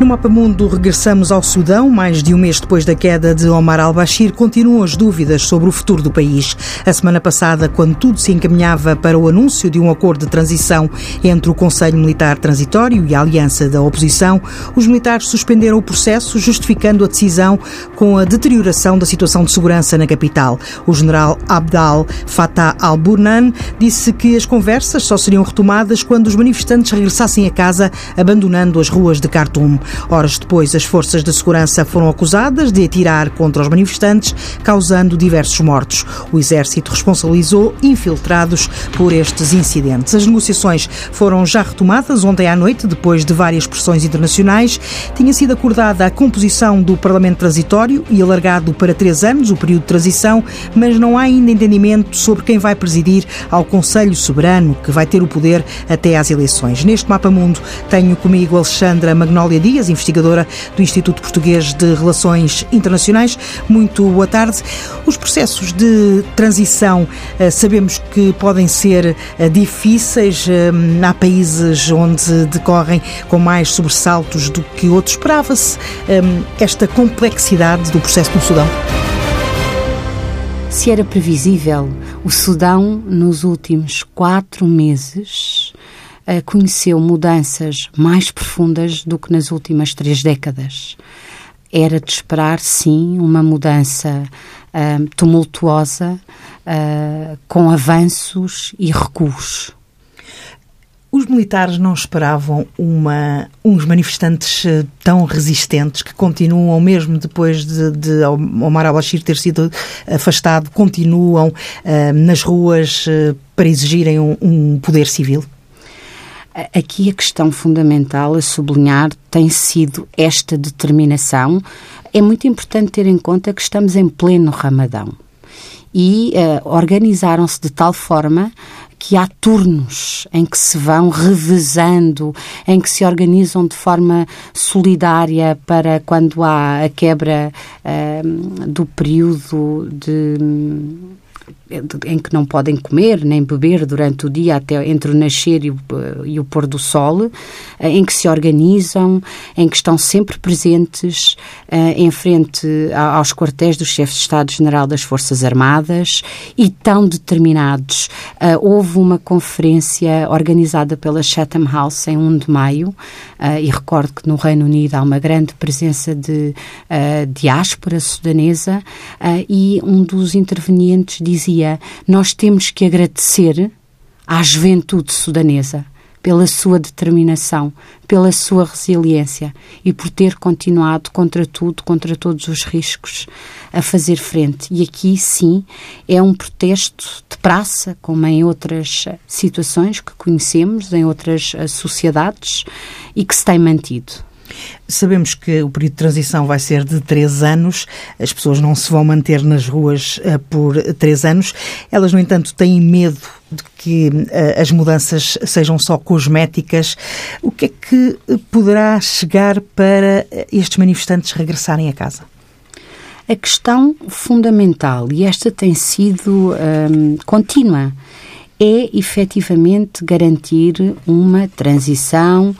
No Mapa Mundo regressamos ao Sudão. Mais de um mês depois da queda de Omar al-Bashir, continuam as dúvidas sobre o futuro do país. A semana passada, quando tudo se encaminhava para o anúncio de um acordo de transição entre o Conselho Militar Transitório e a Aliança da Oposição, os militares suspenderam o processo, justificando a decisão com a deterioração da situação de segurança na capital. O general Abdal Fattah al-Burnan disse que as conversas só seriam retomadas quando os manifestantes regressassem a casa, abandonando as ruas de Khartoum. Horas depois, as forças de segurança foram acusadas de atirar contra os manifestantes, causando diversos mortos. O exército responsabilizou infiltrados por estes incidentes. As negociações foram já retomadas ontem à noite, depois de várias pressões internacionais. Tinha sido acordada a composição do Parlamento Transitório e alargado para três anos o período de transição, mas não há ainda entendimento sobre quem vai presidir ao Conselho Soberano, que vai ter o poder até às eleições. Neste Mapa Mundo tenho comigo Alexandra Magnólia Dias, Dias, investigadora do Instituto Português de Relações Internacionais. Muito boa tarde. Os processos de transição eh, sabemos que podem ser eh, difíceis. Eh, há países onde decorrem com mais sobressaltos do que outros. Esperava-se esta complexidade do processo no Sudão? Se era previsível, o Sudão, nos últimos quatro meses, conheceu mudanças mais profundas do que nas últimas três décadas. Era de esperar, sim, uma mudança uh, tumultuosa, uh, com avanços e recuos. Os militares não esperavam uma, uns manifestantes eh, tão resistentes que continuam, mesmo depois de, de Omar al-Bashir ter sido afastado, continuam uh, nas ruas uh, para exigirem um, um poder civil? Aqui a questão fundamental a sublinhar tem sido esta determinação. É muito importante ter em conta que estamos em pleno Ramadão e uh, organizaram-se de tal forma que há turnos em que se vão revezando, em que se organizam de forma solidária para quando há a quebra uh, do período de em que não podem comer nem beber durante o dia até entre o nascer e o, e o pôr do sol, eh, em que se organizam, em que estão sempre presentes uh, em frente aos quartéis do chefe de Estado-General das Forças Armadas e tão determinados. Uh, houve uma conferência organizada pela Chatham House em 1 de maio e recordo que no Reino Unido há uma grande presença de diáspora sudanesa e um dos intervenientes dizia dia nós temos que agradecer à juventude sudanesa pela sua determinação, pela sua resiliência e por ter continuado contra tudo, contra todos os riscos, a fazer frente. E aqui, sim, é um protesto de praça, como em outras situações que conhecemos, em outras eh, sociedades, e que se tem mantido. Sabemos que o período de transição vai ser de três anos, as pessoas não se vão manter nas ruas uh, por três anos. Elas, no entanto, têm medo de que uh, as mudanças sejam só cosméticas. O que é que poderá chegar para estes manifestantes regressarem a casa? A questão fundamental, e esta tem sido um, contínua, é efetivamente garantir uma transição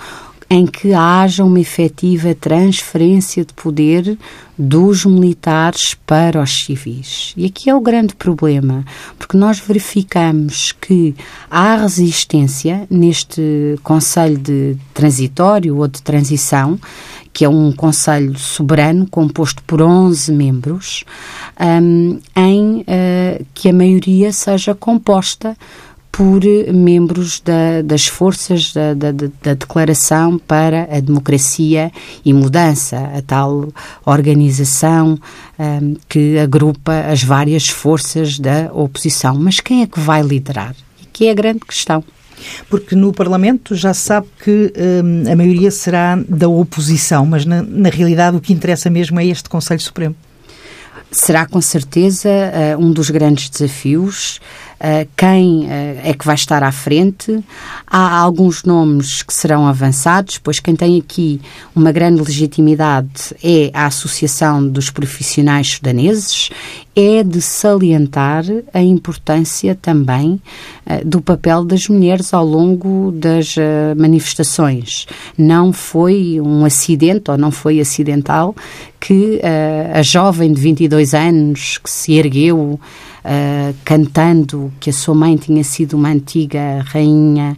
em que haja uma efetiva transferência de poder dos militares para os civis. E aqui é o grande problema, porque nós verificamos que há resistência neste Conselho de Transitório ou de Transição, que é um Conselho soberano composto por 11 membros, um, em uh, que a maioria seja composta por membros da, das forças da, da, da, Declaração para a Democracia e Mudança, a tal organização um, que agrupa as várias forças da oposição. Mas quem é que vai liderar? E que é a grande questão. Porque no Parlamento já se sabe que um, a maioria será da oposição, mas na, na realidade o que interessa mesmo é este Conselho Supremo. Será com certeza uh, um dos grandes desafios quem uh, é que vai estar à frente. Há alguns nomes que serão avançados, pois quem tem aqui uma grande legitimidade é a Associação dos Profissionais Sudaneses. É de salientar a importância também uh, do papel das mulheres ao longo das manifestações. Não foi um acidente ou não foi acidental que a jovem de 22 anos que se ergueu uh, cantando que a sua mãe tinha sido uma antiga rainha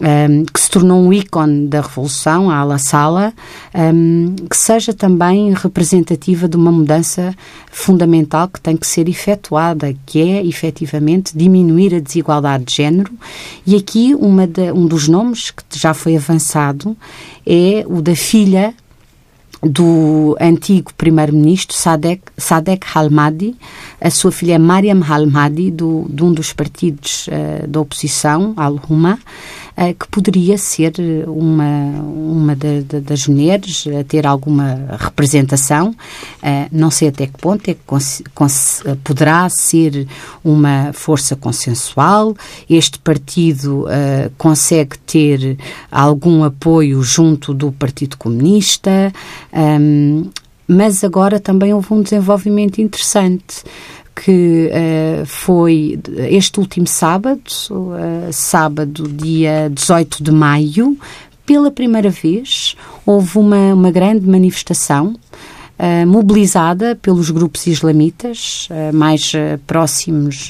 um, que se tornou um ícone da Revolução, a Ala Sala, um, que seja também representativa de uma mudança fundamental que tem que ser efetuada, que é efetivamente diminuir a desigualdade de género. E aqui de, um dos nomes que já foi avançado é o da filha do antigo primeiro-ministro Sadek, Sadek Halmadi, a sua filha é Mariam Halmadi, do, de um dos partidos uh, da oposição, Al-Huma, uh, que poderia ser uma, uma de, de, das mulheres a ter alguma representação. Uh, não sei até que ponto é que poderá ser uma força consensual. Este partido consegue ter algum apoio junto do Partido Comunista. Um, mas agora também houve um desenvolvimento interessante que uh, foi este último sábado, uh, sábado, dia 18 de maio, pela primeira vez houve uma, uma grande manifestação uh, mobilizada pelos grupos islamitas mais próximos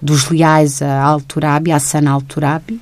dos leais a Al-Turabi, a Hassan Al-Turabi,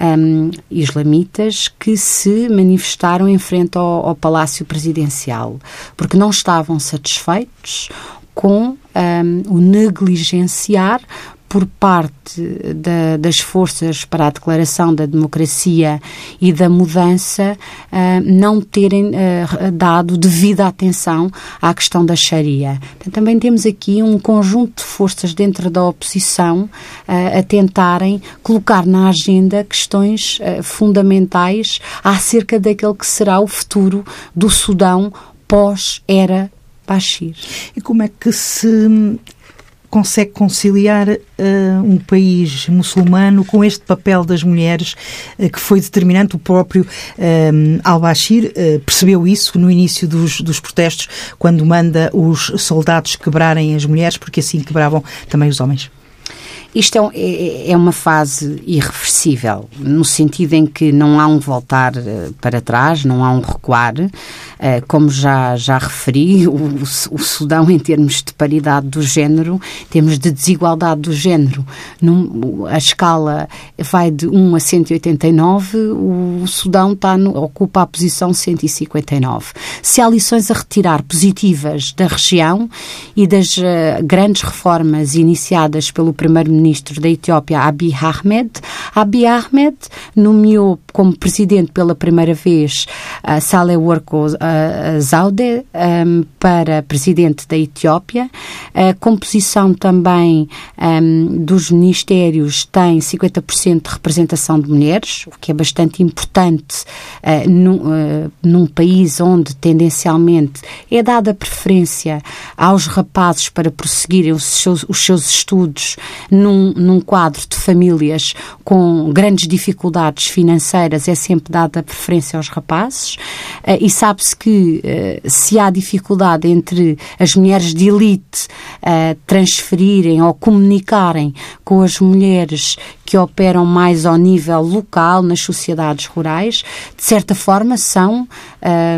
um, islamitas que se manifestaram em frente ao, ao Palácio Presidencial, porque não estavam satisfeitos com um, o negligenciar por parte da, das forças para a declaração da democracia e da mudança uh, não terem uh, dado devida atenção à questão da Sharia. Então, também temos aqui um conjunto de forças dentro da oposição uh, a tentarem colocar na agenda questões fundamentais acerca daquele que será o futuro do Sudão pós-era Bashir. E como é que se consegue conciliar uh, um país muçulmano com este papel das mulheres uh, que foi determinante. O próprio uh, al-Bashir percebeu isso no início dos, dos protestos, quando manda os soldados quebrarem as mulheres, porque assim quebravam também os homens. Isto é, é, é, uma fase irreversível, no sentido em que não há um voltar eh, para trás, não há um recuar. Eh, como já, já referi, o, o Sudão, em termos de paridade do género, temos de desigualdade do género. A escala vai de 1 a 189, o Sudão está no, ocupa a posição 159. Se há lições a retirar positivas da região e das uh, grandes reformas iniciadas pelo primeiro primeiro-ministro da Etiópia, Abiy Ahmed. Abiy Ahmed nomeou como presidente pela primeira vez uh, Saleh Work uh, Zaude um, para presidente da Etiópia. A composição também um, dos ministérios tem 50% de representação de mulheres, o que é bastante importante uh, num, uh, num país onde tendencialmente é dada preferência aos rapazes para prosseguirem os seus, os seus estudos num, num quadro de famílias com grandes dificuldades financeiras, é sempre dada preferência aos rapazes. Uh, e sabe-se que uh, se há dificuldade entre as mulheres de elite uh, transferirem ou comunicarem com as mulheres que operam mais ao nível local nas sociedades rurais, de certa forma são,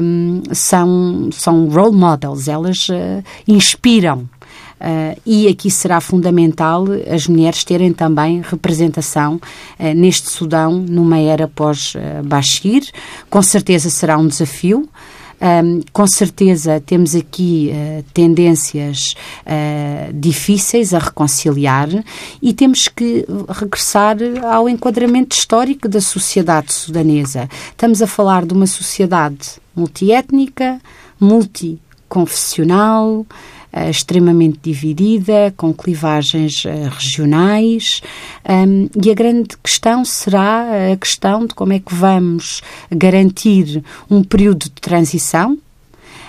um, são, são role models, elas inspiram Uh, e aqui será fundamental as mulheres terem também representação uh, neste Sudão numa era pós-Bashir. Com certeza será um desafio. Um, com certeza temos aqui uh, tendências uh, difíceis a reconciliar e temos que regressar ao enquadramento histórico da sociedade sudanesa. Estamos a falar de uma sociedade multiétnica, multiconfessional, uh, extremamente dividida, com clivagens uh, regionais, e a grande questão será a questão de como é que vamos garantir um período de transição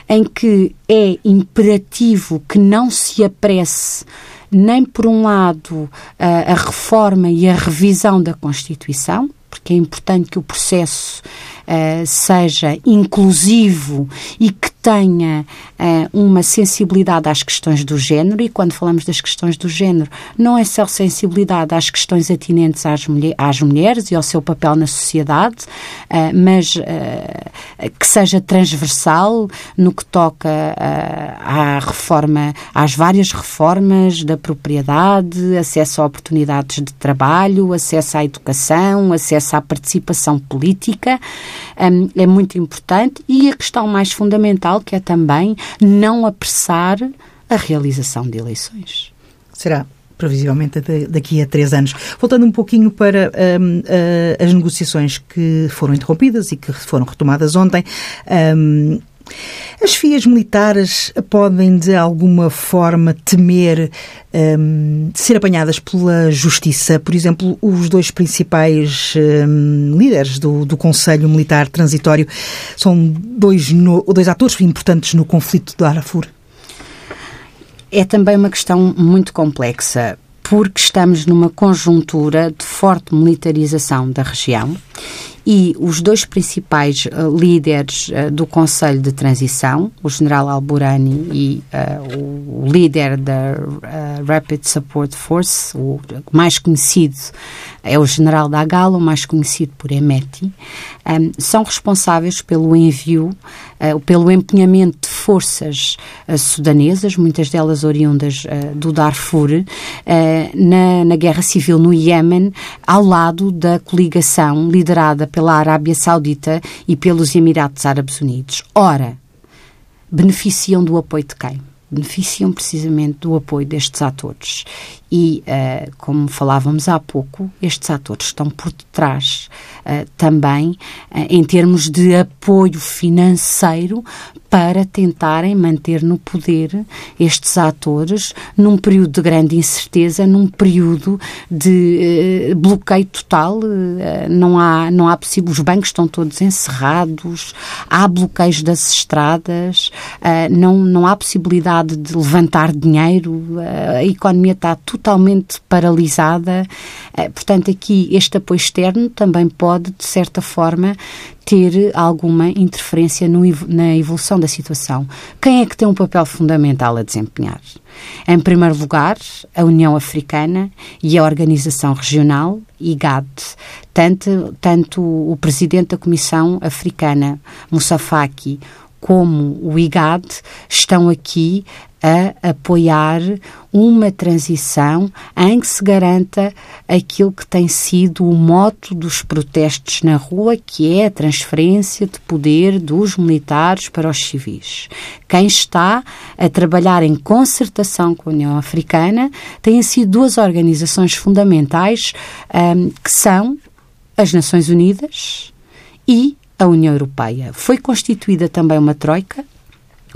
em que é imperativo que não se apresse nem por um lado a, a reforma e a revisão da Constituição, porque é importante que o processo uh, seja inclusivo e que tenha uh, uma sensibilidade às questões do género, e quando falamos das questões do género, não é só sensibilidade às questões atinentes às, mulher, às mulheres e ao seu papel na sociedade, uh, mas que seja transversal no que toca à reforma, às várias reformas da propriedade, acesso a oportunidades de trabalho, acesso à educação, acesso à participação política, um, é muito importante, e a questão mais fundamental que é também não apressar a realização de eleições. Será previsivelmente daqui a três anos. Voltando um pouquinho para um, uh, as negociações que foram interrompidas e que foram retomadas ontem. Um, as FIAs militares podem, de alguma forma, temer um, ser apanhadas pela justiça? Por exemplo, os dois principais um, líderes do, do Conselho Militar Transitório são dois, no, dois atores importantes no conflito de Darfur. É também uma questão muito complexa, porque estamos numa conjuntura de forte militarização da região e os dois principais uh, líderes uh, do Conselho de Transição, o general Alburani e uh, o, líder da Rapid Support Force, o mais conhecido é o general da Galo, mais conhecido por Emeti, um, são responsáveis pelo envio, pelo empenhamento de forças sudanesas, muitas delas oriundas do Darfur, na, na guerra civil no Iémen, ao lado da coligação liderada pela Arábia Saudita e pelos Emirados Árabes Unidos. Ora, beneficiam do apoio de quem? Beneficiam precisamente do apoio destes atores. E, uh, como falávamos há pouco, estes atores estão por detrás uh, também uh, em termos de apoio financeiro para tentarem manter no poder estes atores num período de grande incerteza, num período de bloqueio total. Não há, não há possível, os bancos estão todos encerrados, há bloqueios das estradas, não, não há possibilidade de levantar dinheiro, a economia está totalmente paralisada. portanto, aqui este apoio externo também pode, de certa forma, ter alguma interferência no, na evolução da situação. Quem é que tem um papel fundamental a desempenhar? Em primeiro lugar, a União Africana e a Organização Regional, IGAD. Tanto, tanto o presidente da Comissão Africana, Moussa Faki, como o IGAD estão aqui a apoiar uma transição em que se garanta aquilo que tem sido o moto dos protestos na rua, que é a transferência de poder dos militares para os civis. Quem está a trabalhar em concertação com a União Africana têm sido duas organizações fundamentais um, que são as Nações Unidas e a União Europeia. Foi constituída também uma troika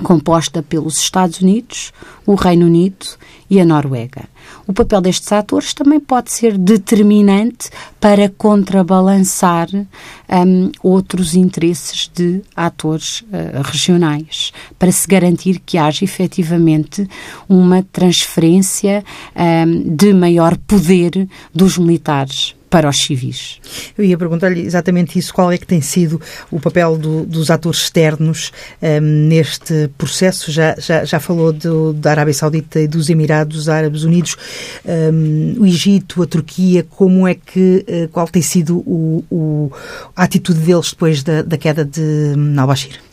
composta pelos Estados Unidos, o Reino Unido e a Noruega. O papel destes atores também pode ser determinante para contrabalançar um, outros interesses de atores uh, regionais, para se garantir que haja efetivamente uma transferência um, de maior poder dos militares para os civis. Eu ia perguntar-lhe exatamente isso, qual é que tem sido o papel do, dos atores externos um, neste processo? Já, já, já falou do, da Arábia Saudita e dos Emirados Árabes Unidos, um, o Egito, a Turquia, como é que, uh, qual tem sido o, o, a atitude deles depois da, da queda de um, al-Bashir?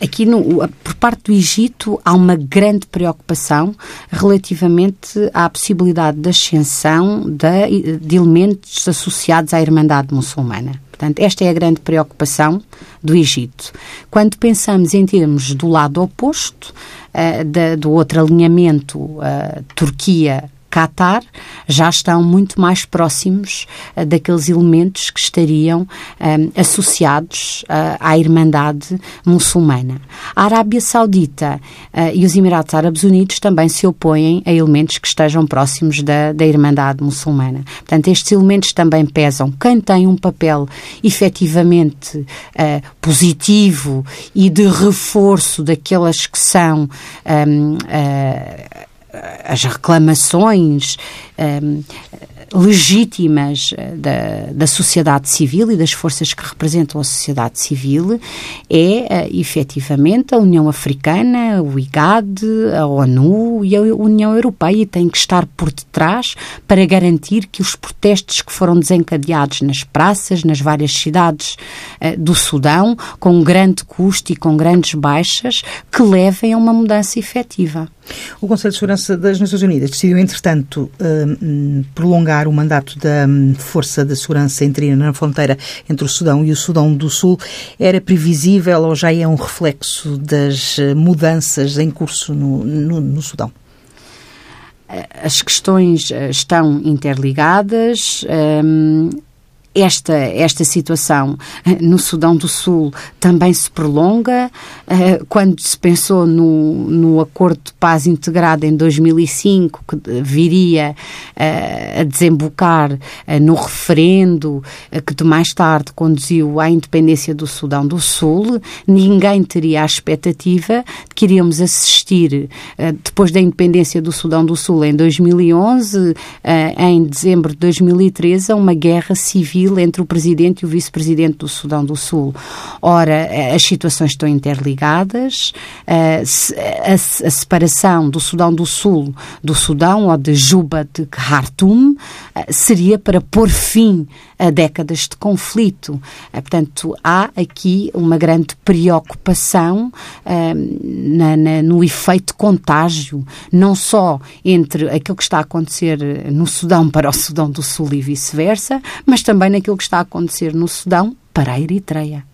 Aqui, no, por parte do Egito, há uma grande preocupação relativamente à possibilidade de ascensão de, de elementos associados à Irmandade Muçulmana. Portanto, esta é a grande preocupação do Egito. Quando pensamos em termos do lado oposto, uh, da, do outro alinhamento, uh, Turquia Qatar já estão muito mais próximos uh, daqueles elementos que estariam eh, associados uh, à Irmandade muçulmana. A Arábia Saudita uh, e os Emirados Árabes Unidos também se opõem a elementos que estejam próximos da, da Irmandade muçulmana. Portanto, estes elementos também pesam. Quem tem um papel efetivamente positivo e de reforço daquelas que são. Um, as reclamações um, legítimas eh, da, da sociedade civil e das forças que representam a sociedade civil é uh, efetivamente a União Africana, o IGAD, a ONU e a União Europeia e tem que estar por detrás para garantir que os protestos que foram desencadeados nas praças, nas várias cidades uh, do Sudão, com grande custo e com grandes baixas, que levem a uma mudança efetiva. O Conselho de Segurança das Nações Unidas decidiu, entretanto, uh, prolongar o mandato da um, Força de Segurança Interina na fronteira entre o Sudão e o Sudão do Sul. Era previsível ou já é um reflexo das uh, mudanças em curso no, no, no Sudão? As questões uh, estão interligadas. Um, esta, esta situação eh, no Sudão do Sul também se prolonga. Eh, quando se pensou no, no acordo de paz integrado em 2005, que viria eh, a desembocar no referendo que mais tarde conduziu à independência do Sudão do Sul, ninguém teria a expectativa de que iríamos assistir, depois da independência do Sudão do Sul em 2011, em dezembro de 2013, a uma guerra civil civil entre o presidente e o vice-presidente do Sudão do Sul. Ora, eh, as situações estão interligadas, eh, a, a, separação do Sudão do Sul do Sudão ou de Juba de Khartoum eh, seria para pôr fim a décadas de conflito. Portanto, há aqui uma grande preocupação na, na, no efeito contágio, não só entre aquilo que está a acontecer no Sudão para o Sudão do Sul e vice-versa, mas também naquilo que está a acontecer no Sudão para a Eritreia.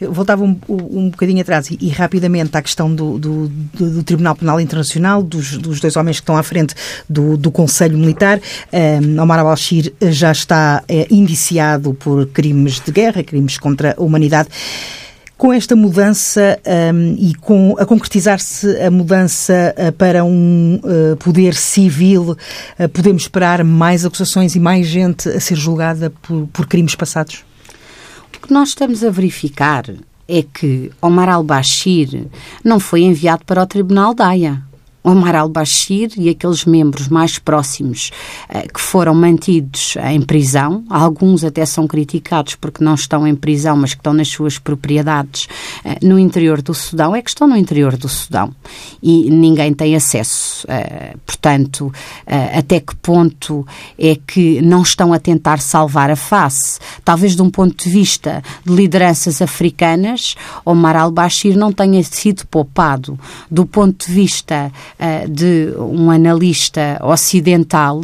Eu voltava um, um bocadinho atrás e, e rapidamente à questão do, do, do, do, Tribunal Penal Internacional, dos, dos dois homens que estão à frente do, do Conselho Militar. Um, Omar al-Bashir já está é, indiciado por crimes de guerra, crimes contra a humanidade. Com esta mudança um, e com a concretizar-se a mudança uh, para um uh, poder civil, uh, podemos esperar mais acusações e mais gente a ser julgada por, por crimes passados? O que nós estamos a verificar é que Omar al-Bashir não foi enviado para o Tribunal da Haia. Omar al-Bashir e aqueles membros mais próximos eh, que foram mantidos em prisão, alguns até são criticados porque não estão em prisão, mas que estão nas suas propriedades eh, no interior do Sudão, é que estão no interior do Sudão e ninguém tem acesso. Eh, portanto, até que ponto é que não estão a tentar salvar a face? Talvez de um ponto de vista de lideranças africanas, Omar al-Bashir não tenha sido poupado. Do ponto de vista uh, de um analista ocidental,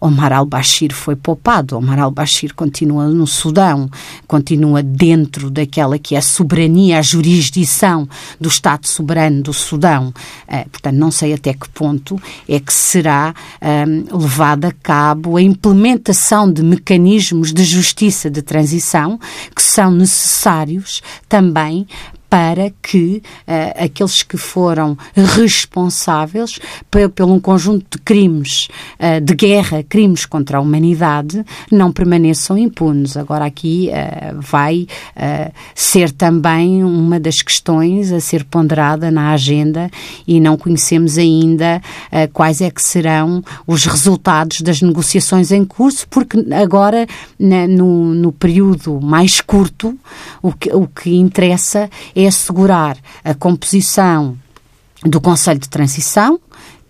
Omar al-Bashir foi poupado. Omar al-Bashir continua no Sudão, continua dentro daquela que é a soberania, a jurisdição do Estado soberano do Sudão. Uh, portanto, não sei até que ponto é que será um, levada a cabo a implementação de mecanismos de justiça de transição que são necessários também para que uh, aqueles que foram responsáveis pelo um conjunto de crimes uh, de guerra, crimes contra a humanidade, não permaneçam impunes. Agora, aqui uh, vai ser também uma das questões a ser ponderada na agenda e não conhecemos ainda quais é que serão os resultados das negociações em curso, porque agora, na, no, no período mais curto, o que, o que interessa é assegurar a composição do Conselho de Transição,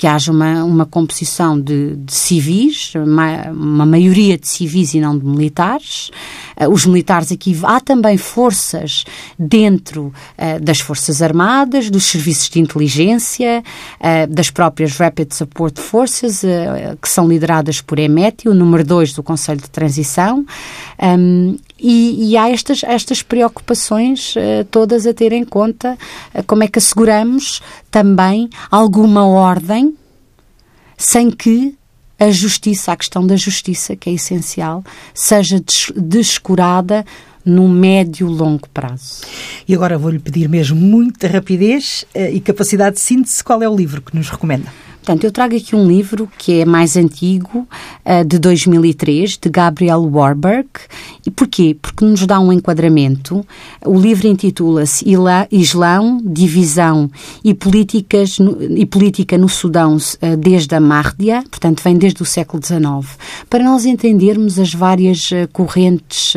que haja uma, uma composição de, de civis, uma, uma, maioria de civis e não de militares. Uh, os militares aqui, há também forças dentro uh, das Forças Armadas, dos serviços de inteligência, uh, das próprias Rapid Support Forces, que são lideradas por EMET, o número 2 do Conselho de Transição. Um, e, e, há estas, estas preocupações uh, todas a ter em conta uh, como é que asseguramos também alguma ordem sem que a justiça, a questão da justiça, que é essencial, seja des descurada no médio longo prazo. E agora vou-lhe pedir mesmo muita rapidez uh, e capacidade de síntese. Qual é o livro que nos recomenda? Portanto, eu trago aqui um livro que é mais antigo, uh, de 2003, de Gabriel Warburg. E porquê? Porque nos dá um enquadramento. O livro intitula-se Islão, Divisão e, Políticas no, e Política no Sudão uh, desde a Márdia, portanto, vem desde o século XIX, para nós entendermos as várias uh, correntes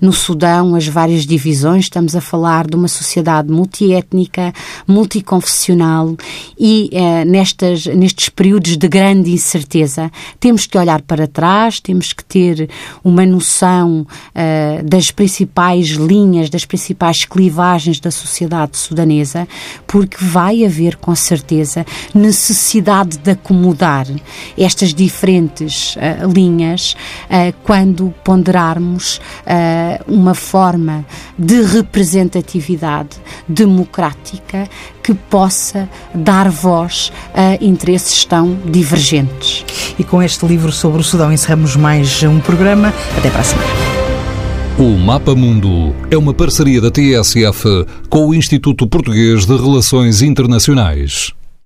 no Sudão, as várias divisões. Estamos a falar de uma sociedade multiétnica, multiconfessional e nestas nestes períodos de grande incerteza, temos que olhar para trás, temos que ter uma noção uh, das principais linhas, das principais clivagens da sociedade sudanesa, porque vai haver com certeza necessidade de acomodar estas diferentes uh, linhas uh, quando ponderarmos uma forma de representatividade democrática que possa dar voz a interesses tão divergentes. E com este livro sobre o Sudão encerramos mais um programa. Até para a semana. O Mapa Mundo é uma parceria da TSF com o Instituto Português de Relações Internacionais.